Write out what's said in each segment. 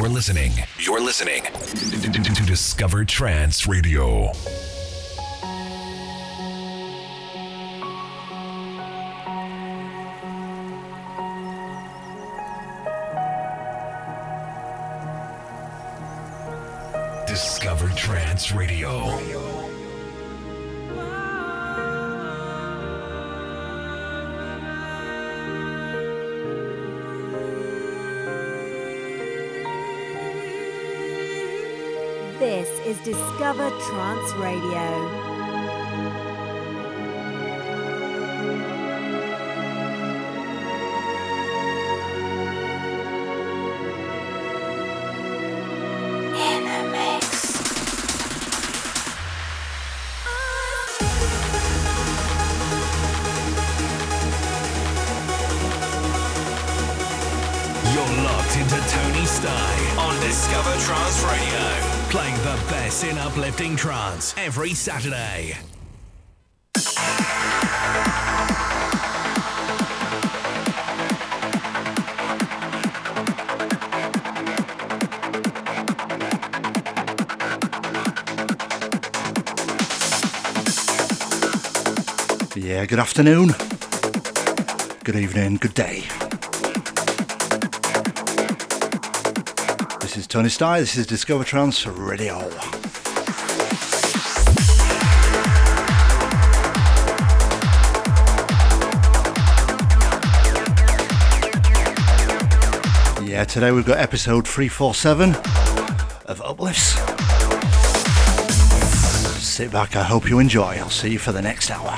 You're listening. You're listening to Discover Trance Radio. Discover Trance Radio. Discover Trance Radio. Uplifting trance every Saturday. Yeah, good afternoon, good evening, good day. This is Tony Stye, this is Discover Trance Radio. Yeah, today we've got episode 347 of Uplifts. Sit back, I hope you enjoy. I'll see you for the next hour.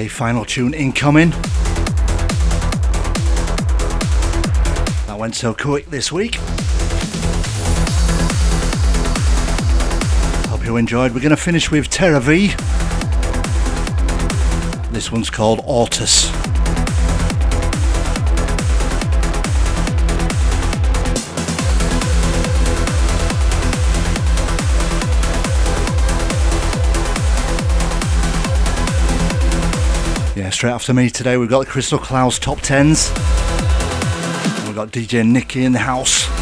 Okay, final tune incoming. That went so quick this week. Hope you enjoyed. We're going to finish with Terra V. This one's called Ortus. Straight after me today, we've got the Crystal Clouds top tens. We've got DJ Nicky in the house.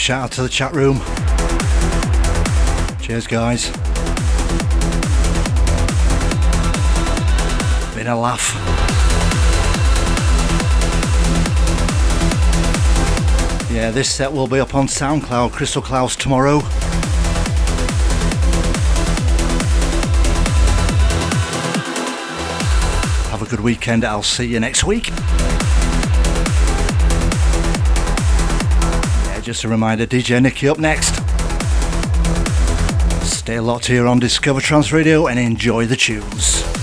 Shout out to the chat room. Cheers, guys. Been a laugh. Yeah, this set will be up on SoundCloud, Crystal Clouds tomorrow. Have a good weekend. I'll see you next week. Just a reminder, DJ Nicky up next. Stay locked here on Discover Trance Radio and enjoy the tunes.